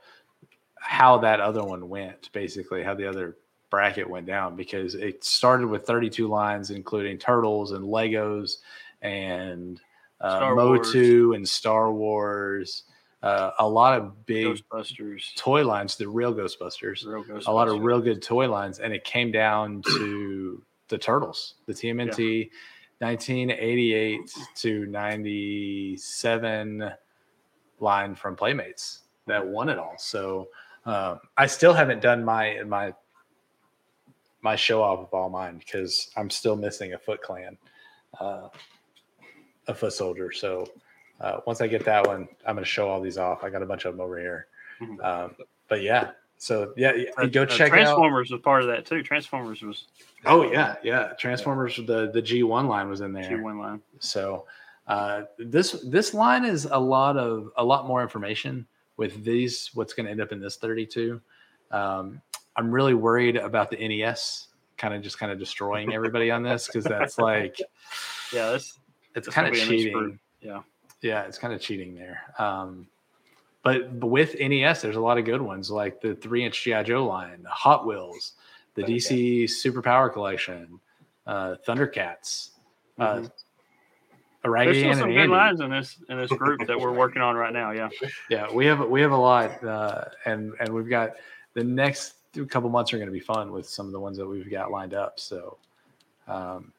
how that other one went, basically, how the other bracket went down, because it started with 32 lines, including Turtles and Legos and uh. Motu and Star Wars. Uh, a lot of big
Ghostbusters,
toy lines, the real Ghostbusters,
real Ghostbusters.
a lot of real good toy lines, and it came down to the Turtles, the TMNT 1988 to 97 line from Playmates that won it all. So um, I still haven't done my my my show off of all mine because I'm still missing a Foot Clan, uh, a Foot Soldier. So uh, once I get that one, I'm going to show all these off. I got a bunch of them over here.
Mhm.
Um, but yeah, so yeah, yeah, go
uh,
check out.
Transformers was part of that too. Transformers was
Oh yeah, yeah. Transformers. The the G1 line was in there.
G1 line.
So uh, this this line is a lot of a lot more information with these. What's going to end up in this 32? Um, I'm really worried about the NES kind of just kind of destroying everybody on this because that's like
Yeah, that's
it's kind of
gonna be a nice
cheating.
yeah.
yeah, it's kind of cheating there. Um, but, but with NES, there's a lot of good ones like the three inch GI Joe line, the Hot Wheels, the
Okay.
DC Superpower Collection, uh, Thundercats. Uh,
Mhm.
a
there's still some good
Andy.
lines in this in this group that we're working on right now. Yeah,
Yeah, we have we have a lot, uh, and and we've got the next couple months are going to be fun with some of the ones that we've got lined up. So, um,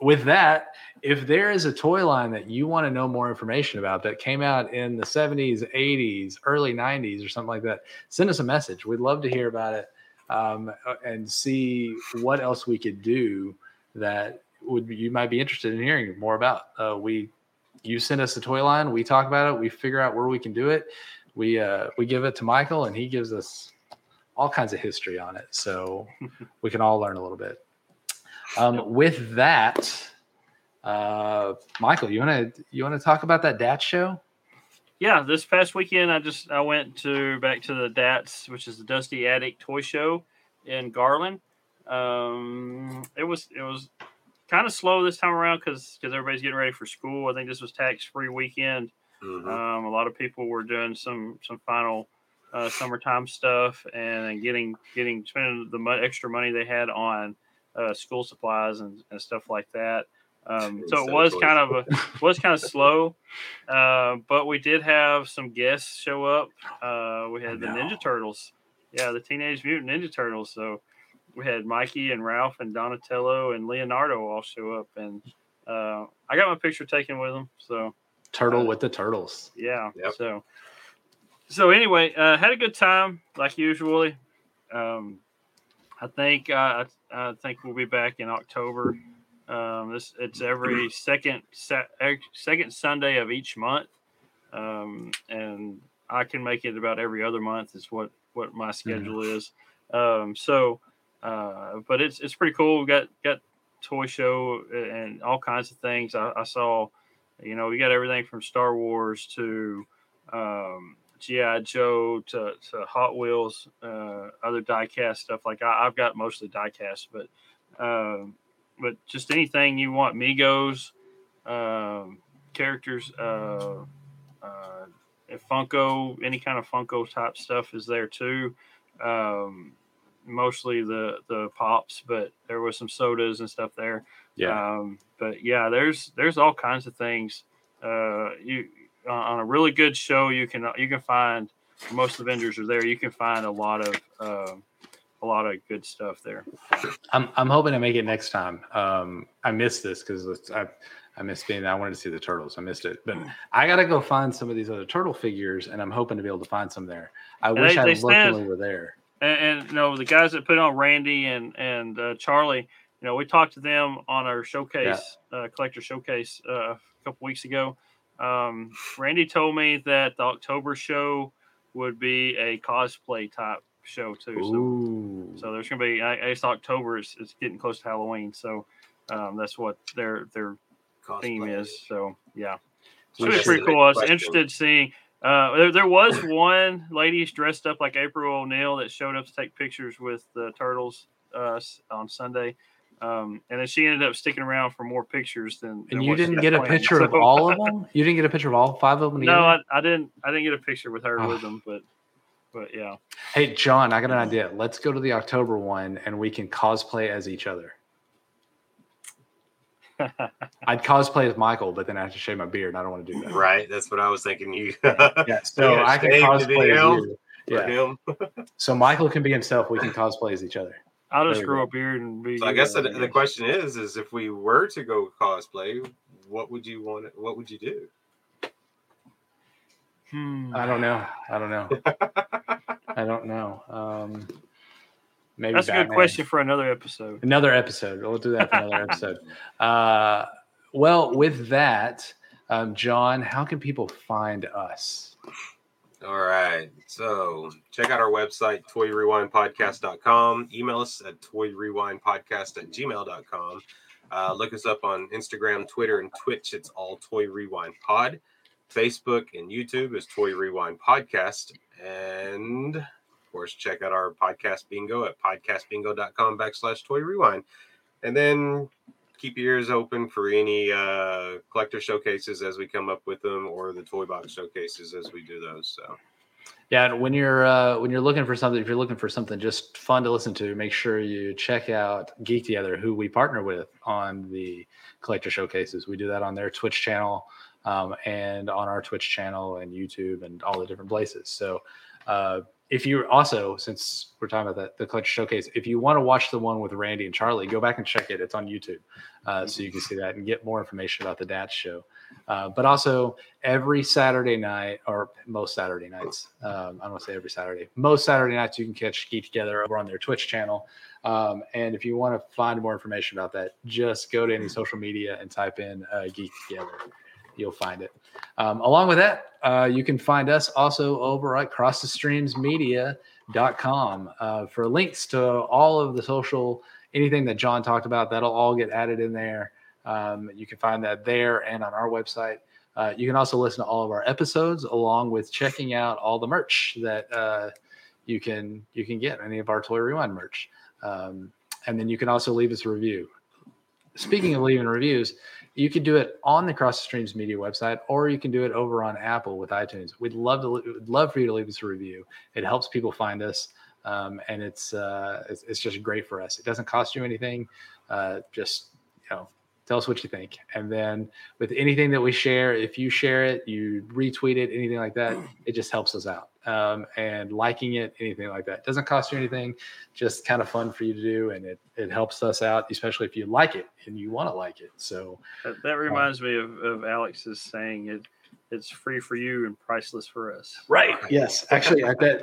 with that, if there is a toy line that you want to know more information about that came out in the 70s, 80s, early 90s, or something like that, send us a message. We'd love to hear about it um, and see what else we could do that would you might be interested in hearing more about. Uh, we you send us a toy line, we talk about it, we figure out where we can do it. We uh, we give it to Michael, and he gives us all kinds of history on it, so we can all learn a little bit. Um, with that, uh, Michael, you want to you want to talk about that DAT show?
yeah. This past weekend, I just I went to back to the DATS, which is the Dusty Attic Toy Show in Garland. Um, it was it was kind of slow this time around because because everybody's getting ready for school. I think this was tax free weekend.
Mhm.
Um, a lot of people were doing some some final uh, summertime stuff and getting getting spending the mo- extra money they had on uh, school supplies and, and stuff like that. Um, so it was
toys.
kind of a was kind of slow, uh, but we did have some guests show up. Uh, we had the Ninja Turtles, yeah, the Teenage Mutant Ninja Turtles. So we had Mikey and Ralph and Donatello and Leonardo all show up, and uh, I got my picture taken with them. So
Turtle
Uh,
with the turtles.
yeah.
Yep.
So, so anyway, uh, had a good time like usually. Um, I think uh, I, I think we'll be back in October. Um, this it's every second sa- second Sunday of each month, um, and I can make it about every other month. Is what what my schedule is. Um, so, uh, but it's it's pretty cool. We got got toy show and all kinds of things. I, I saw you know, we got everything from Star Wars to um, GI Joe to, to Hot Wheels, uh, other diecast stuff. Like I, I've got mostly diecast, but um, but just anything you want, Megos, um, characters, uh, uh, Funko, any kind of Funko type stuff is there too. Um, mostly the the pops, but there was some sodas and stuff there. Um, but yeah, there's there's all kinds of things. Uh, you on on a really good show, you can you can find most vendors are there. You can find a lot of uh, a lot of good stuff there.
I'm I'm hoping to make it next time. Um, I missed this because I I missed being. I wanted to see the turtles. I missed it, but I got to go find some of these other turtle figures, and I'm hoping to be able to find some there. I
And
wish
they-
I
they
looked when were there.
And, and you know the guys that put on Randy and and uh, Charlie. You know, we talked to them on our showcase, uh, collector showcase, uh, a couple weeks ago. Um, Randy told me that the October show would be a cosplay type show too. So
Ooh,
So there's going to be, I I guess October is, is getting close to Halloween. So Um, that's what their their theme is. So yeah,
So
should be
this
pretty cool. I was
question.
interested seeing. Uh, there, there was one lady dressed up like April O'Neil that showed up to take pictures with the turtles uh, on Sunday, um, and then she ended up sticking around for more pictures than. than
And you
what
didn't
had
get a
planned.
picture of all of them. You didn't get a picture of all five of them.
No. I, I didn't. I didn't get a picture with her
Oh.
with them, but but yeah.
Hey, John, I got an idea. Let's go to the October one and we can cosplay as each other. I'd cosplay as Michael, but then I have to shave my beard. and I don't want to do that.
Right, that's what I was thinking. You
Yeah, so
Yeah,
I can
shave to
cosplay as you.
for
Yeah.
him.
So Michael can be himself. We can cosplay as each other.
I'll just grow
go.
a beard and be.
So I guess the, the question is, is if we were to go cosplay, what would you want? What would you do?
Hmm.
I don't know. I don't know. I don't know. Um, maybe
That's a good question for another episode.
Another episode. We'll do that for another episode. Uh, well, with that, um, John, how can people find us?
All right. So check out our website, toyrewindpodcast.com. Email us at toyrewindpodcast at gmail.com. Uh, look us up on Instagram, Twitter, and Twitch. It's all Toy Rewind Pod. Facebook and YouTube is Toy Rewind Podcast. And of course, check out our podcast bingo at podcastbingo.com backslash Toy Rewind. And then keep your ears open for any uh, collector showcases as we come up with them or the toy box showcases as we do those. So.
Yeah, when you're uh, when you're looking for something, if you're looking for something just fun to listen to, make sure you check out Geek Together, who we partner with on the collector showcases. We do that on their Twitch channel um, and on our Twitch channel and YouTube and all the different places. So uh, if you also, since we're talking about that, the collector showcase, if you want to watch the one with Randy and Charlie, go back and check it. It's on YouTube, uh, so you can see that and get more information about the DAT Show. Uh, but also every Saturday night, or most Saturday nights, um, I don't want to say every Saturday, most Saturday nights you can catch Geek Together over on their Twitch channel. Um, and if you want to find more information about that, just go to any social media and type in uh, Geek Together. You'll find it. Um, along with that, uh, you can find us also over at crossthestreamsmedia.com uh, for links to all of the social, anything that John talked about, that'll all get added in there. Um, you can find that there and on our website. Uh, you can also listen to all of our episodes along with checking out all the merch that uh, you can you can get any of our Toy Rewind merch. Um, and then you can also leave us a review. Speaking of leaving reviews, you can do it on the Cross the Streams Media website, or you can do it over on Apple with iTunes. We'd love to we'd love for you to leave us a review. It helps people find us, um, and it's, uh, it's it's just great for us. It doesn't cost you anything. Uh, just you know, tell us what you think, and then with anything that we share, if you share it, you retweet it, anything like that, it just helps us out. Um, and liking it, anything like that, doesn't cost you anything. Just kind of fun for you to do, and it it helps us out, especially if you like it and you want to like it. So
That, that reminds me of, of Alex's saying it. It's free for you and priceless for us.
Right. Yes. Actually, I bet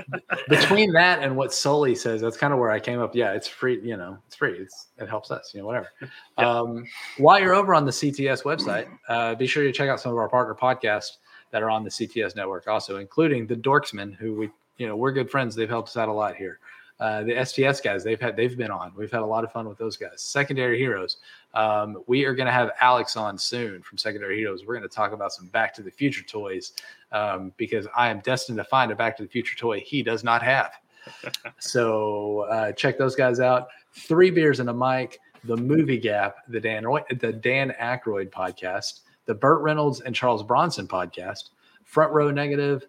between that and what Sully says, that's kind of where I came up. Yeah, it's free. You know, it's free. It's it helps us. You know, whatever. Um, while you're over on the CTS website, uh, be sure to check out some of our partner podcasts that are on the CTS network, also including the Dorksmen, who we you know we're good friends. They've helped us out a lot here. Uh, the STS guys, they've had they've been on. We've had a lot of fun with those guys. Secondary Heroes. Um, we are going to have Alex on soon from Secondary Heroes. We're going to talk about some Back to the Future toys um, because I am destined to find a Back to the Future toy he does not have. so uh, check those guys out. Three beers and a mic, the Movie Gap, the Dan Roy, the Dan Aykroyd podcast, the Burt Reynolds and Charles Bronson podcast, Front Row Negative,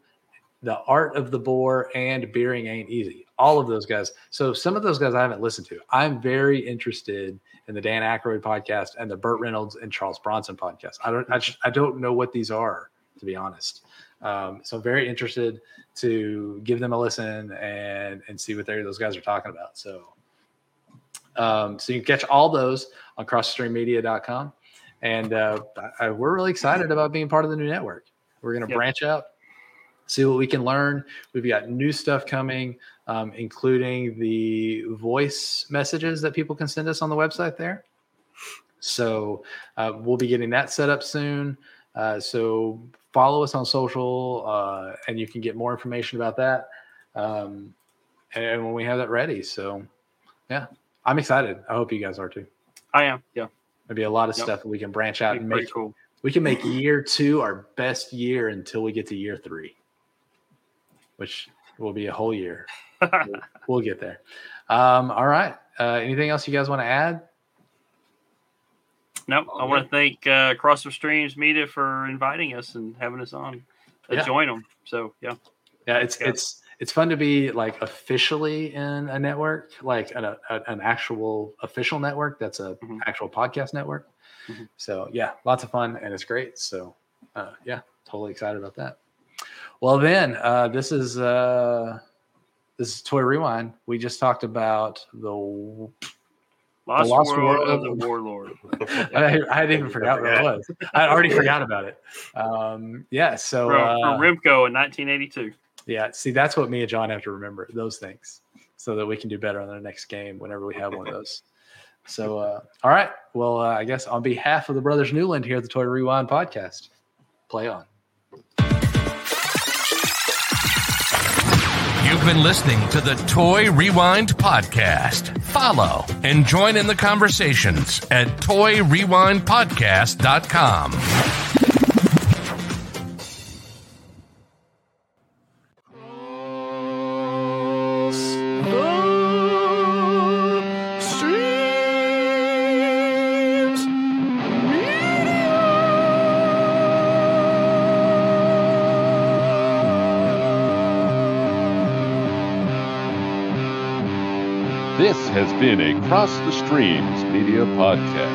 the Art of the Boar, and Beering Ain't Easy. All of those guys. So some of those guys I haven't listened to. I'm very interested in the Dan Aykroyd podcast and the Burt Reynolds and Charles Bronson podcast. I don't I, just, I don't know what these are to be honest. Um, so I'm very interested to give them a listen and and see what those guys are talking about. So um, so you can catch all those on crossstreammedia.com. And uh, I, we're really excited about being part of the new network. We're going to
Yep.
branch out, see what we can learn. We've got new stuff coming, um, including the voice messages that people can send us on the website there. So uh, we'll be getting that set up soon. Uh, so follow us on social, uh, and you can get more information about that. Um, and when we have that ready, so yeah, I'm excited. I hope you guys are too.
I am. Yeah.
Maybe a lot of
Yep.
stuff that we can branch out and make.
cool.
We can make year two our best year until we get to year three, which will be a whole year. We'll, we'll get there. Um, all right. Uh, anything else you guys want to add?
Nope.
Oh,
I want to thank uh, Cross the Streams Media for inviting us and having us on. Uh,
Yeah.
Join them. So yeah.
Yeah, it's
Yeah.
it's it's fun to be like officially in a network, like an a, an actual official network. That's a
Mhm.
actual podcast network.
Mhm.
So yeah, lots of fun and it's great. So uh, yeah, totally excited about that. Well then, uh, this is uh, this is Toy Rewind. We just talked about the.
Lost,
Lost
World,
World.
of the Warlord.
I, I had even forgot what it was. I already forgot about it. Um, yeah. So
From,
uh,
from Remco in 1982.
Yeah, see, that's what me and John have to remember those things so that we can do better on the next game whenever we have one of those. So, uh, all right. Well, uh, I guess on behalf of the Brothers Newland here at the Toy Rewind podcast, play on.
You've been listening to the Toy Rewind Podcast. Follow and join in the conversations at toyrewindpodcast.com.
This has been a Cross the Streams Media Podcast.